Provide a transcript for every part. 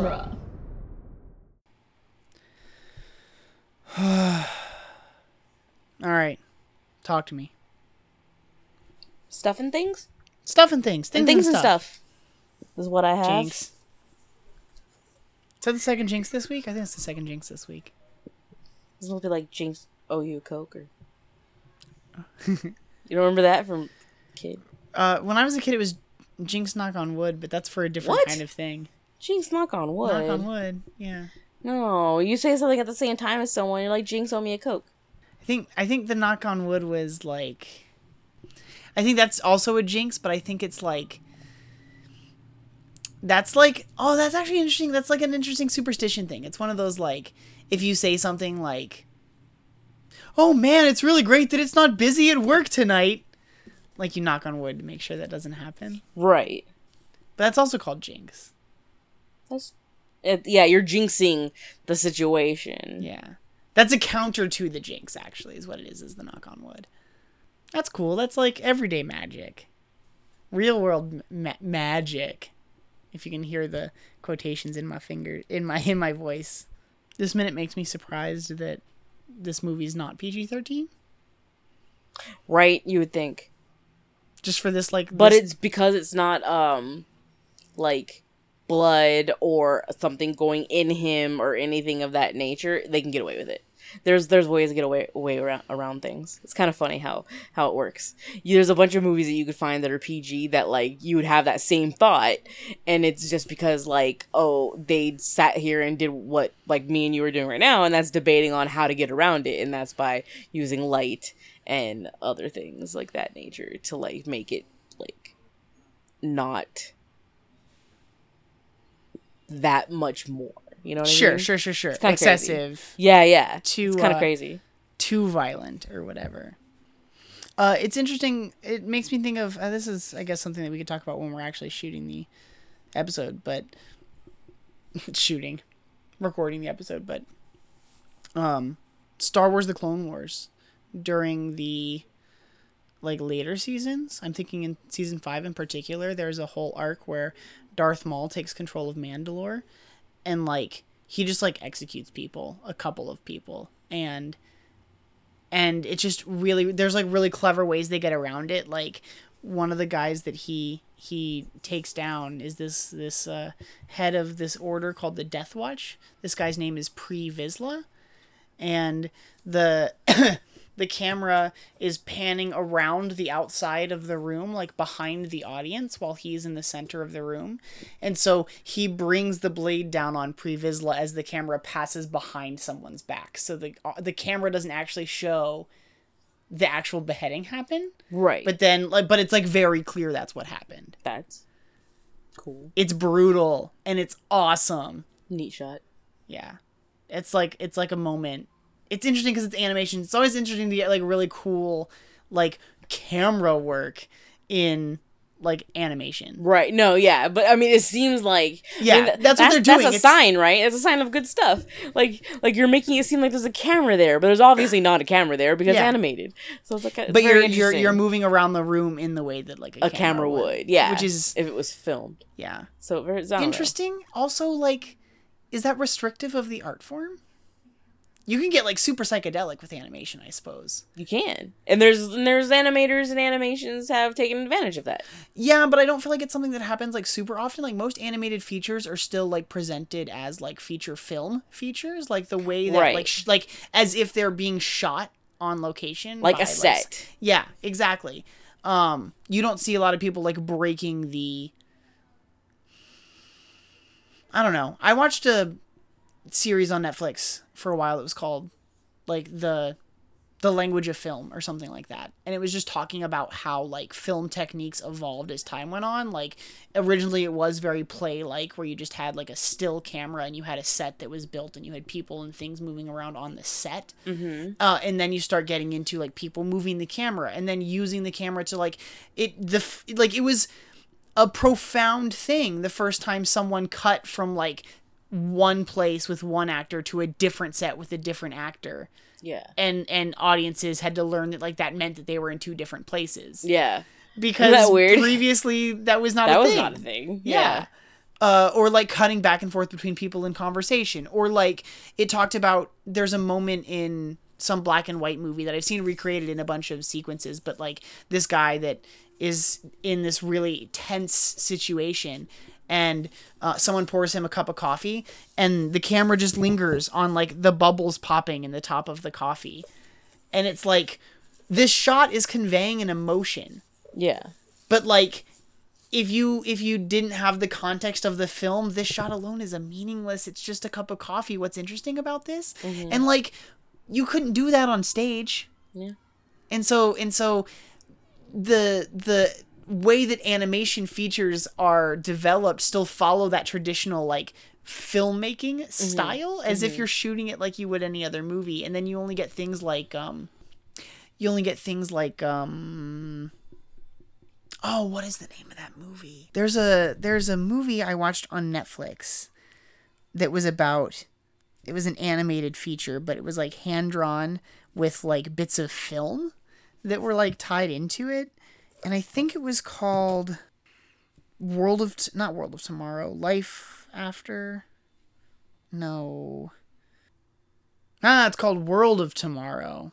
genre. All right, talk to me. Stuff and things? Stuff and things, things and things and stuff. Is what I have. Jinx. Is that the second Jinx this week? I think it's the second Jinx this week. Doesn't look like Jinx owe you a Coke or. you don't remember that from kid? Uh, when I was a kid, it was Jinx knock on wood, but that's for a different What? kind of thing. Jinx knock on wood. Knock on wood, yeah. No, you say something at the same time as someone. You're like Jinx owe me a Coke. I think I think the knock on wood was like. I think that's also a jinx, but I think it's like. That's like oh, that's actually interesting. That's like an interesting superstition thing. It's one of those like if you say something like, "Oh man, it's really great that it's not busy at work tonight," like you knock on wood to make sure that doesn't happen. Right. But that's also called jinx. That's. It, yeah, you're jinxing the situation. Yeah. That's a counter to the jinx, actually, is what it is, is the knock on wood. That's cool. That's like everyday magic. Real world ma- magic. If you can hear the quotations in my finger in my in my voice. This minute makes me surprised that this movie's not PG-13. Right, you would think. Just for this like But this- it's because it's not um like blood or something going in him or anything of that nature, they can get away with it. There's there's ways to get away away around around things. It's kind of funny how how it works. You, there's a bunch of movies that you could find that are PG that like you would have that same thought, and it's just because like oh they sat here and did what like me and you are doing right now, and that's debating on how to get around it, and that's by using light and other things like that nature to like make it like not that much more. You know what I sure, mean? sure, sure, sure. crazy. Excessive. Yeah, yeah. Too, it's kind of uh, crazy. too violent or whatever. Uh, it's interesting. It makes me think of uh, this is, I guess, something that we could talk about when we're actually shooting the episode, but shooting, recording the episode, but um, Star Wars: The Clone Wars during the like later seasons. I'm thinking in season five in particular. There's a whole arc where Darth Maul takes control of Mandalore, and like he just like executes people, a couple of people, and and it's just really there's like really clever ways they get around it. Like one of the guys that he he takes down is this this uh, head of this order called the death watch. This guy's name is pre Vizsla and the the camera is panning around the outside of the room like behind the audience while he's in the center of the room and so he brings the blade down on Pre Vizsla as the camera passes behind someone's back so the uh, the camera doesn't actually show the actual beheading happen Right. but then like but it's like very clear that's what happened that's cool. it's brutal and it's awesome Neat shot. yeah it's like it's like a moment it's interesting because it's animation it's always interesting to get like really cool like camera work in like animation Right. No, yeah. But I mean, it seems like I Yeah, mean, th- that's what they're doing. That's a It's- sign, right? It's a sign of good stuff. Like, like you're making it seem like there's a camera there, but there's obviously not a camera there because Yeah. animated. So it's like, a, it's but you're you're you're moving around the room in the way that like a, a camera would, yeah. which is if it was filmed. yeah So very I know. interesting also like is that restrictive of the art form you can get like super psychedelic with animation i suppose You can, and there's and there's animators and animations have taken advantage of that. Yeah, but I don't feel like it's something that happens like super often. Like most animated features are still like presented as like feature film features, like the way that Right. like sh- like as if they're being shot on location, Like by, a set. yeah, exactly. Um, you don't see a lot of people like breaking the. I don't know. I watched a series on Netflix for a while. It was called like the the language of film or something like that and it was just talking about how like film techniques evolved as time went on like originally it was very play like where you just had like a still camera and you had a set that was built and you had people and things moving around on the set mm-hmm. uh, and then you start getting into like people moving the camera and then using the camera to like it the f- like it was a profound thing the first time someone cut from like one place with one actor to a different set with a different actor Yeah. and and audiences had to learn that like that meant that they were in two different places Yeah. because that weird? previously that was not That a was thing. not a thing. yeah. uh, or like cutting back and forth between people in conversation, or like it talked about there's a moment in some black and white movie that I've seen recreated in a bunch of sequences, but like this guy that is in this really tense situation and uh, someone pours him a cup of coffee and the camera just lingers on like the bubbles popping in the top of the coffee. And it's like this shot is conveying an emotion. Yeah. but like if you if you didn't have the context of the film this shot alone is a meaningless it's just a cup of coffee. What's interesting about this? And like you couldn't do that on stage. Yeah. and so and so the the way that animation features are developed still follow that traditional like filmmaking style as if you're shooting it like you would any other movie. And then you only get things like um you only get things like um oh what is the name of that movie? There's a there's a movie i watched on netflix that was about it was an animated feature but it was like hand drawn with like bits of film that were like tied into it and i think it was called world of not world of tomorrow life after? No. Ah it's called world of tomorrow.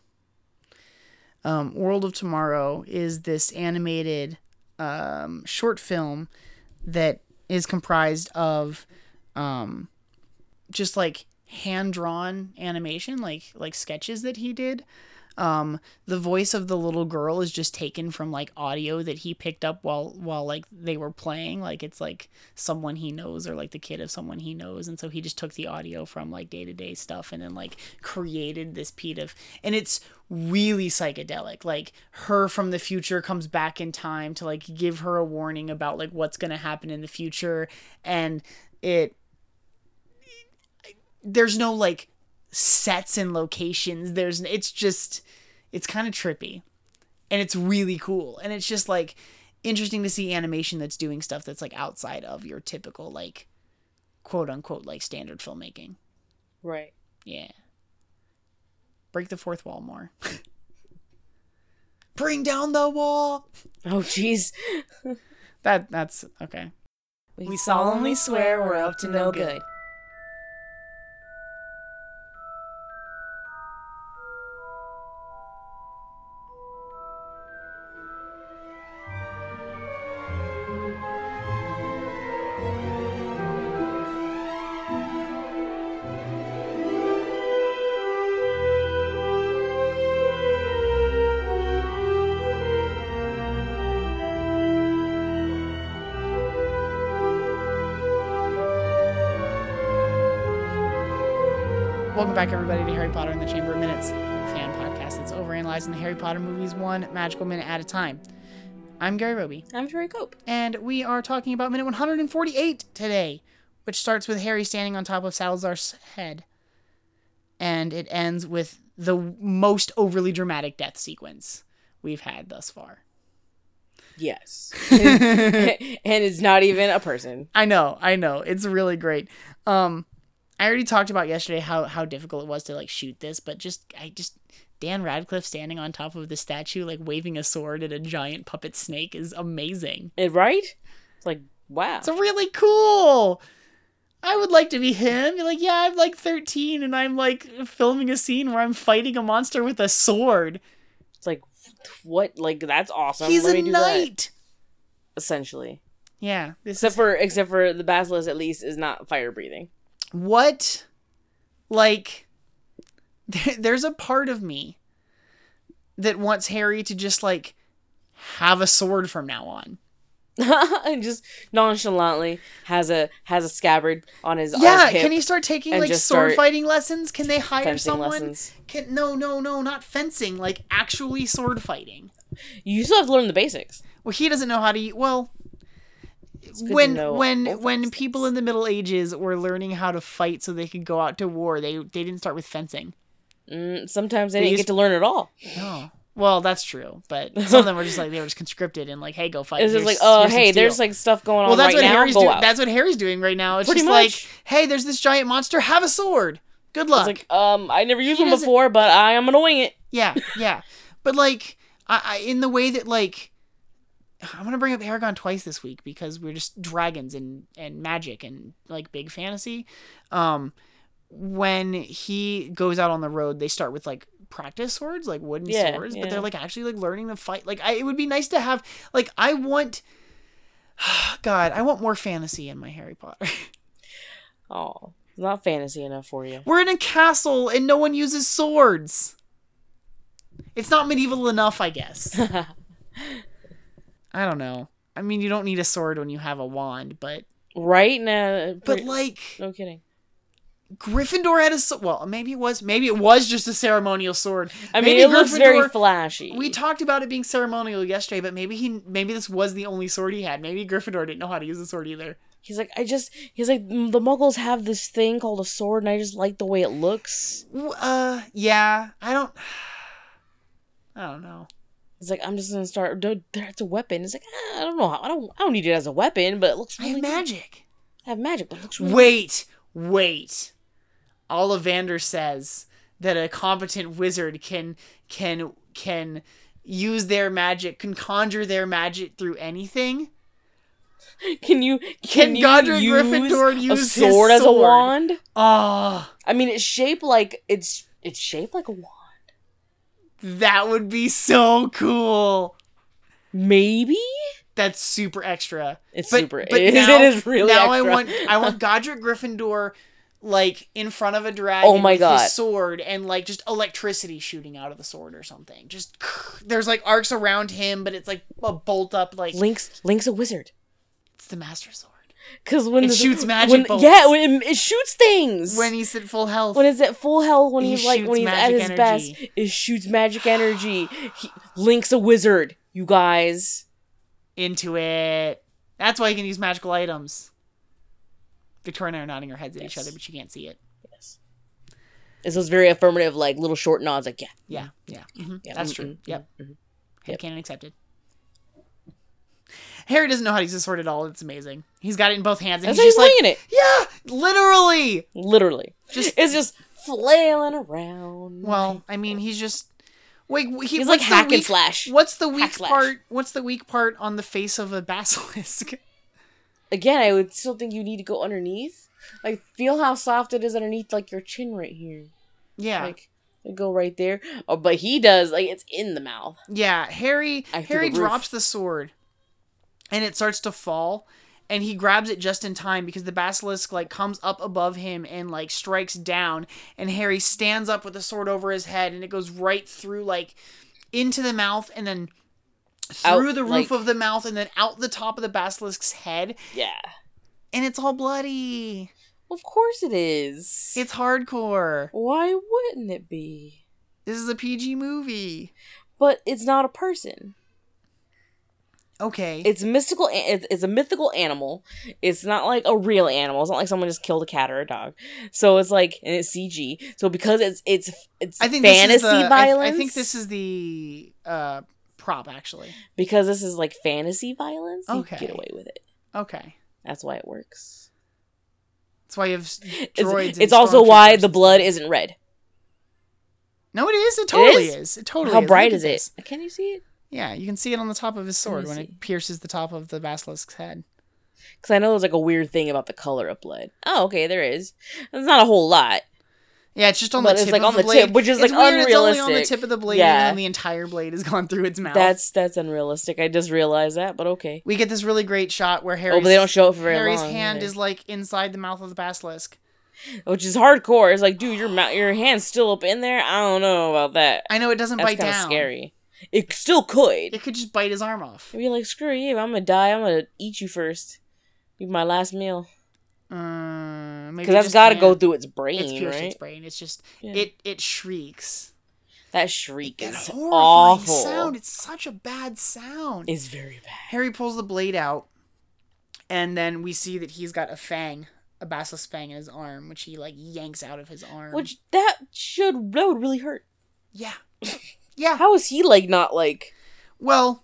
Um, world of tomorrow is this animated um, short film that is comprised of um, just like hand drawn animation like like sketches that he did um the voice of the little girl is just taken from like audio that he picked up while while like they were playing. Like it's like someone he knows or like the kid of someone he knows. And so he just took the audio from like day-to-day stuff and then like created this piece of and it's really psychedelic. Like her from the future comes back in time to like give her a warning about like what's to happen in the future. And it there's no like sets and locations there's it's just it's kind of trippy. And it's really cool. And it's just like interesting to see animation that's doing stuff that's like outside of your typical like quote unquote like standard filmmaking. Right. yeah. Break the fourth wall more. Bring down the wall. Oh, jeez. that that's okay. We solemnly swear we're up to no good. Welcome back, everybody, to Harry Potter and the Chamber of Minutes, fan podcast that's overanalyzing the Harry Potter movies one magical minute at a time. I'm Gary Roby, I'm Tori Cope. and we are talking about minute 148 today, which starts with Harry standing on top of Salazar's head, and it ends with the most overly dramatic death sequence we've had thus far. Yes. and it's not even a person. I know, I know. It's really great. Um I already talked about yesterday how how difficult it was to like shoot this, but just I just Dan Radcliffe standing on top of the statue like waving a sword at a giant puppet snake is amazing. It, right? It's like, wow. It's really cool. I would like to be him. Be like, yeah, I'm like 13 and I'm like filming a scene where I'm fighting a monster with a sword. It's like, what? Like, that's awesome. He's Let a me do that. knight. Essentially. Yeah. Except is, for, except for the basilisk, at least, is not fire breathing. What like there, there's a part of me that wants Harry to just like have a sword from now on. and just nonchalantly has a has a scabbard on his Yeah, can he start taking like sword fighting lessons? Can they hire someone? lessons. Can no, no, no, not fencing, like actually sword fighting. You still have to learn the basics. Well, he doesn't know how to. Well, when when both when people in the Middle Ages were learning how to fight so they could go out to war, they they didn't start with fencing. Mm, sometimes they They didn't used- get to learn at all. No. Well, that's true, but some of them were just like they were just conscripted and like, hey, go fight. It's just like, oh, hey, there's like stuff going on well, that's right what now. Harry's doing. That's what Harry's doing right now. It's Pretty just much. like, hey, there's this giant monster. Have a sword. Good luck. It's like, um, I never used He one doesn't- before, but I am gonna wing it. Yeah, yeah. But like I, I in the way that like I'm gonna bring up Eragon twice this week because we're just dragons and and magic and like big fantasy. Um, when he goes out on the road, they start with like practice swords, like wooden Yeah, swords, but they're like actually like learning to fight. Like I, it would be nice to have like I want. God, I want more fantasy in my Harry Potter. Oh, not fantasy enough for you. We're in a castle and no one uses swords. It's not medieval enough, I guess. I don't know. I mean, you don't need a sword when you have a wand, but right now, but like no kidding. Gryffindor had a. Well, maybe it was maybe it was just a ceremonial sword. I mean, Maybe it looks very flashy. We talked about it being ceremonial yesterday, but maybe he maybe this was the only sword he had. Maybe Gryffindor didn't know how to use a sword either. He's like, I just. He's like, "Mm, the Muggles have this thing called a sword, and I just like the way it looks. Uh, yeah, I don't. I don't know. He's like, I'm just gonna start. It's a weapon. It's like, "Ah, I don't know. I don't. I don't need it as a weapon, but it looks I really have good. magic. I have magic, but it looks really Wait, wait. Ollivander says that a competent wizard can can can use their magic, can conjure their magic through anything. Can you Can can, you Godric use Gryffindor a use his sword as a sword? wand? Oh, I mean, it's shaped like it's it's shaped like a wand. That would be so cool. Maybe That's super extra. it's But- super. but it, is- now- it is really. now I want I want Godric Gryffindor like in front of a dragon Oh my with God. his sword and like just electricity shooting out of the sword or something. Just there's like arcs around him, but it's like a bolt up like Link's Link's a wizard. it's the master sword. Because when It the- shoots magic when, bolts. Yeah, when it, it shoots things. When he's at full health. when it's at full health, when He he's like when he's at his energy. best, it shoots magic energy. He, Link's a wizard, you guys. into it. That's why he can use magical items. Victoria and I are nodding our heads at each other, but she can't see it. Yes. It's those very affirmative, like little short nods, like yeah, Yeah, yeah, mhm, yeah, that's mm, true. mm, Yep, mm, mm. Yep. accepted. Harry doesn't know how to use a sword at all. It's amazing. He's got it in both hands, and That's he's just he's like, it. yeah, literally. Literally, Just- it's just flailing around. Well, I mean, he's just wait. He, he's like what's the and weak- slash. What's the weak slash. part? What's the weak part on the face of a basilisk? Again, I would still think you need to go underneath. Like, feel how soft it is underneath, like your chin right here. yeah, Like, go right there. Oh, but he does like it's in the mouth. Yeah, Harry I Harry drops the sword and it starts to fall and he grabs it just in time because the basilisk like comes up above him and like strikes down and Harry stands up with the sword over his head and it goes right through like into the mouth and then through Out, the roof like- of the mouth and then out the top of the basilisk's head Yeah. and it's all bloody. Of course it is. It's hardcore. Why wouldn't it be? This is a PG movie. But it's not a person. Okay. It's mystical. a- It's, it's a mythical animal. It's not like a real animal. It's not like someone just killed a cat or a dog. So it's like and it's CG. So because it's it's it's I think fantasy the, violence. I, think this is the uh prop actually. because this is like fantasy violence. You Okay. get away with it. Okay. That's why it works. That's why you have s- It's, droids. it's also why the blood isn't red. No, it is. It totally is? is? It totally. How is. bright is it? this. Can you see it? Yeah, you can see it on the top of his sword when see. it pierces the top of the basilisk's head. Because I know there's like a weird thing about the color of blood. Oh, okay, there is. It's not a whole lot. Yeah, it's just on But the it's, like, of on the the blade, tip, which is, It's like, weird, It's only on the tip of the blade, Yeah. and then the entire blade has gone through its mouth. That's that's unrealistic. I just realized that, but okay. we get this really great shot where Harry's, oh, but they don't show it for very Harry's long. hand either. is like inside the mouth of the basilisk. which is hardcore. It's like, dude, your mouth, your hand's still up in there. I don't know about that. I know it doesn't That's bite down. scary. It still could. It could just bite his arm off. It'd be like, screw you. I'm gonna die. I'm gonna eat you first. Be my last meal. Uh, Because it that's got to go through its brain, It's pierced right? its brain. It's just Yeah. it it shrieks. That shriek That is awful. sound. It's such a bad sound. It's very bad. Harry pulls the blade out, and then we see that he's got a fang, a basilisk fang in his arm, which he like yanks out of his arm. Which that should that would really hurt. yeah, yeah. How is he like not like? Well,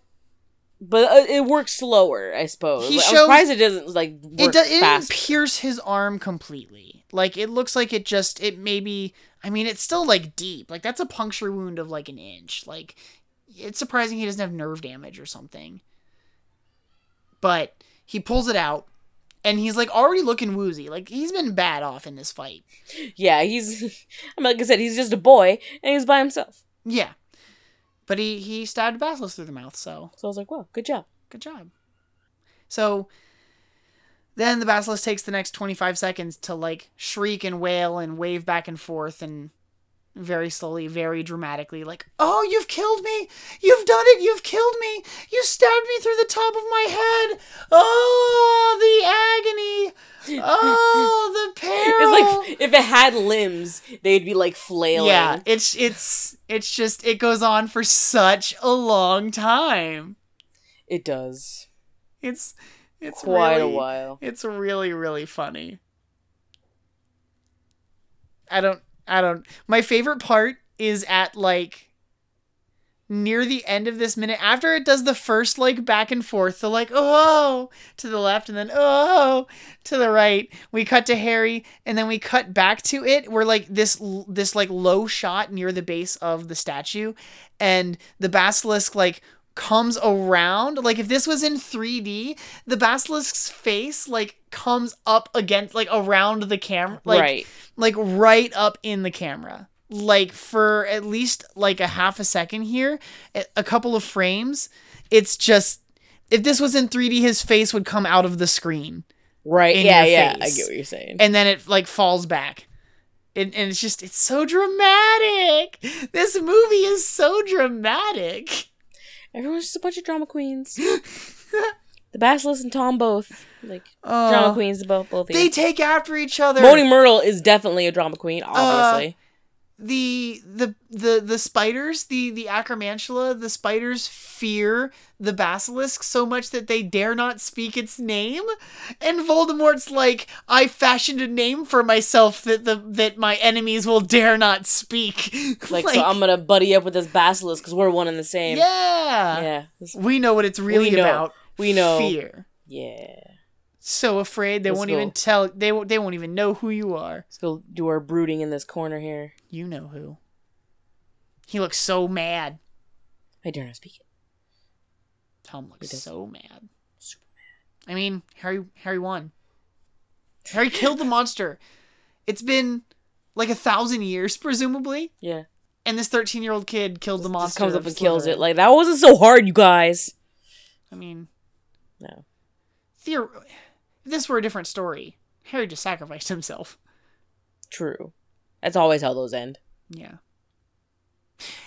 But uh, it works slower, I suppose. He Like, shows- I'm surprised it doesn't like it, do, it pierce his arm completely. Like it looks like it just it maybe. I mean, it's still like deep. Like that's a puncture wound of like an inch. Like it's surprising he doesn't have nerve damage or something. but he pulls it out, and he's like already looking woozy. Like he's been bad off in this fight. Yeah, he's. I mean, like I said, he's just a boy and he's by himself. Yeah, but he he stabbed Basilisk through the mouth. So So I was like, "Wow, good job." good job. So then the basilisk takes the next 25 seconds to like shriek and wail and wave back and forth and very slowly, very dramatically, like, Oh, you've killed me! You've done it! You've killed me! You stabbed me through the top of my head! Oh, the agony! Oh, the peril! It's like if it had limbs, they'd be like flailing. yeah, it's it's it's just it goes on for such a long time. it does. It's it's Quite really, a while. It's really really funny. I don't I don't my favorite part is at like near the end of this minute after it does the first like back and forth the like oh to the left and then oh to the right. We cut to harry and then we cut back to it we're like this this like low shot near the base of the statue and the basilisk like comes around like if this was in 3d the basilisk's face like comes up against like around the camera like right. like right up in the camera like for at least like a half a second here a- couple of frames it's just if this was in 3d his face would come out of the screen Right. yeah, yeah. I get what you're saying. and then it like falls back and, and it's just it's so dramatic this movie is so dramatic Everyone's just a bunch of drama queens. the Basilisk and Tom both. Like Oh, drama queens both both. they They take after each other Moaning Myrtle is definitely a drama queen, obviously. Uh, the the the the spiders the the acromantula the spiders fear the basilisk so much that they dare not speak its name and voldemort's like i fashioned a name for myself that the that my enemies will dare not speak like, so I'm gonna buddy up with this basilisk because we're one and the same. yeah Yeah. We know what it's really We about We know. fear Yeah. So afraid they Let's won't go. even tell they won't they won't even know who you are Let's go do our brooding in this corner here. you know who he looks so mad I dare not speak it. Tom looks so mad. Super I mean, Harry Harry won. Harry killed the monster. It's been like a thousand years, presumably, Yeah. and this thirteen-year-old kid killed the Just monster. comes up and kills it. Like that wasn't so hard, you guys. I mean, No. theor- if this were a different story, Harry just sacrificed himself. True. That's always how those end. Yeah.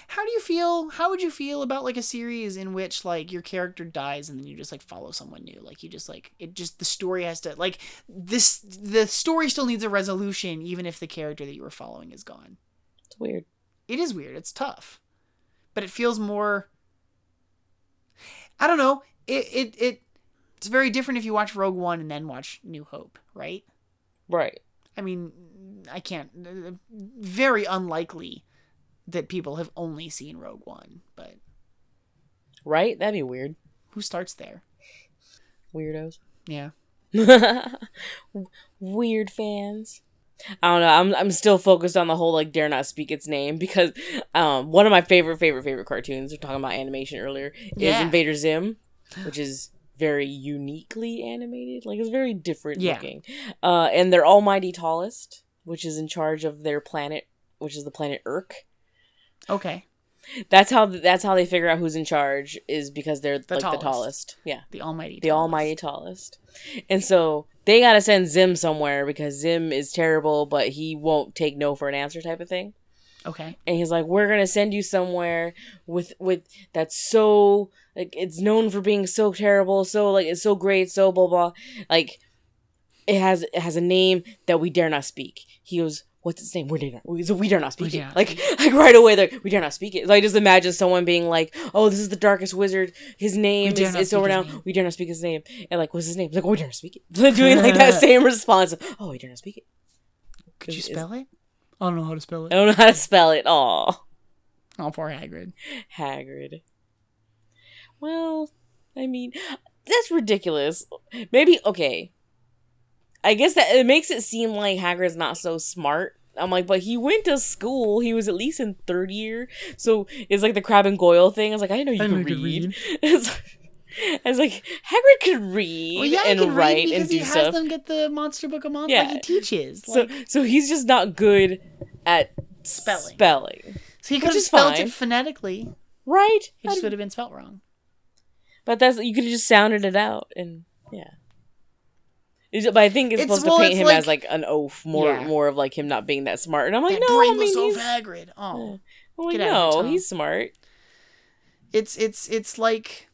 How do you feel? How would you feel about like a series in which like your character dies and then you just like follow someone new? Like you just like it just the story has to like this the story still needs a resolution even if the character that you were following is gone. It's weird. It is weird. It's tough. But it feels more I don't know. It it it it's very different if you watch Rogue One and then watch New Hope, right? Right. I mean, I can't. Very unlikely that people have only seen Rogue One, but Right? That'd be weird. who starts there? Weirdos. Yeah. Weird fans. I don't know. I'm I'm still focused on the whole like dare not speak its name because um one of my favorite favorite favorite cartoons. We're talking about animation earlier. Yeah. Is Invader Zim, which is very uniquely animated. Like it's very different Yeah. looking. Uh, and their Almighty Tallest, which is in charge of their planet, which is the planet Irk. Okay. That's how that's how they figure out who's in charge is because they're like tallest. the tallest. Yeah The Almighty. the tallest. almighty tallest. And so they gotta send Zim somewhere because Zim is terrible, but he won't take no for an answer type of thing. Okay. And he's like, We're gonna send you somewhere with with that's so like it's known for being so terrible, so like it's so great, so blah blah. Like it has it has a name that we dare not speak. He goes, What's its name? We dare not, we, so we dare not speak it. not Like like right away, like we dare not speak it. So I just imagine someone being like, "Oh, this is the darkest wizard. His name is, is so renowned. We dare not speak his name." And like, what's his name? Like, oh, we dare not speak it. Doing like that same response. Of, oh, we dare not speak it. Could you spell it? I don't know how to spell it. I don't know how to spell it. Aw. Oh, poor Hagrid. Hagrid. Well, I mean, that's ridiculous. Maybe okay. I guess that it makes it seem like Hagrid's not so smart. I'm like, but he went to school. He was at least in third year, so it's like the Crabbe and Goyle thing. I was like, I didn't know you I could, you read. I was like, Hagrid could read Well, yeah, he and read write because and do he has them get the Monster Book of Monsters. Yeah. Like he teaches. Like he stuff. teaches the Monster Book of Monsters. Yeah. Like he teaches. So so he's just not good at Spelling. Spelling, so he could have spelled fine. it phonetically. right? It just would have been spelt wrong. But that's you could have just sounded it out, and yeah. It's- But I think it's, It's- supposed well, to paint him like- as like an oaf, more Yeah. more of like him not being that smart. And I'm like, that no, I mean, he's, Hagrid. Oh, I'm like, Get out of here, no, he's smart. it's it's it's like.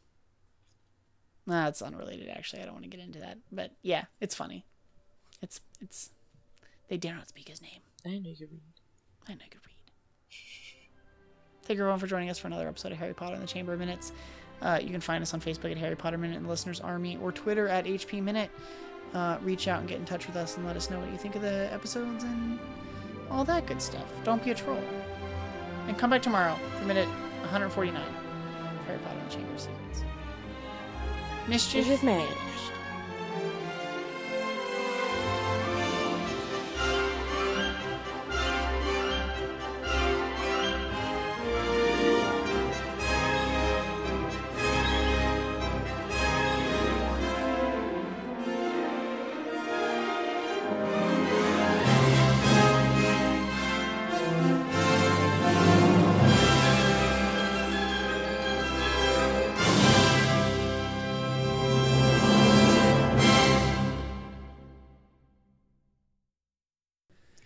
Nah, it's unrelated. Actually, I don't want to get into that. But yeah, it's funny. It's it's. They dare not speak his name. I know you read. I know I could read. Thank you everyone for joining us for another episode of Harry Potter and the Chamber of Minutes. Uh, you can find us on Facebook at Harry Potter Minute and the Listeners Army or Twitter at HP Minute. Uh, reach out and get in touch with us and let us know what you think of the episodes and all that good stuff. Don't be a troll. And come back tomorrow for minute 149 of Harry Potter and the Chamber of Secrets. Mischief. Mischief Man.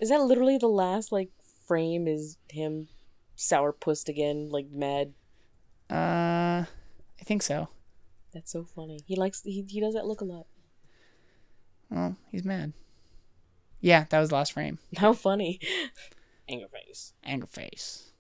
Is that literally the last like frame? Is him sourpussed again, like mad? Uh, I think so. That's so funny. He likes he he does that look a lot. Well, he's mad. Yeah, that was the last frame. How funny. Anger face. Anger face.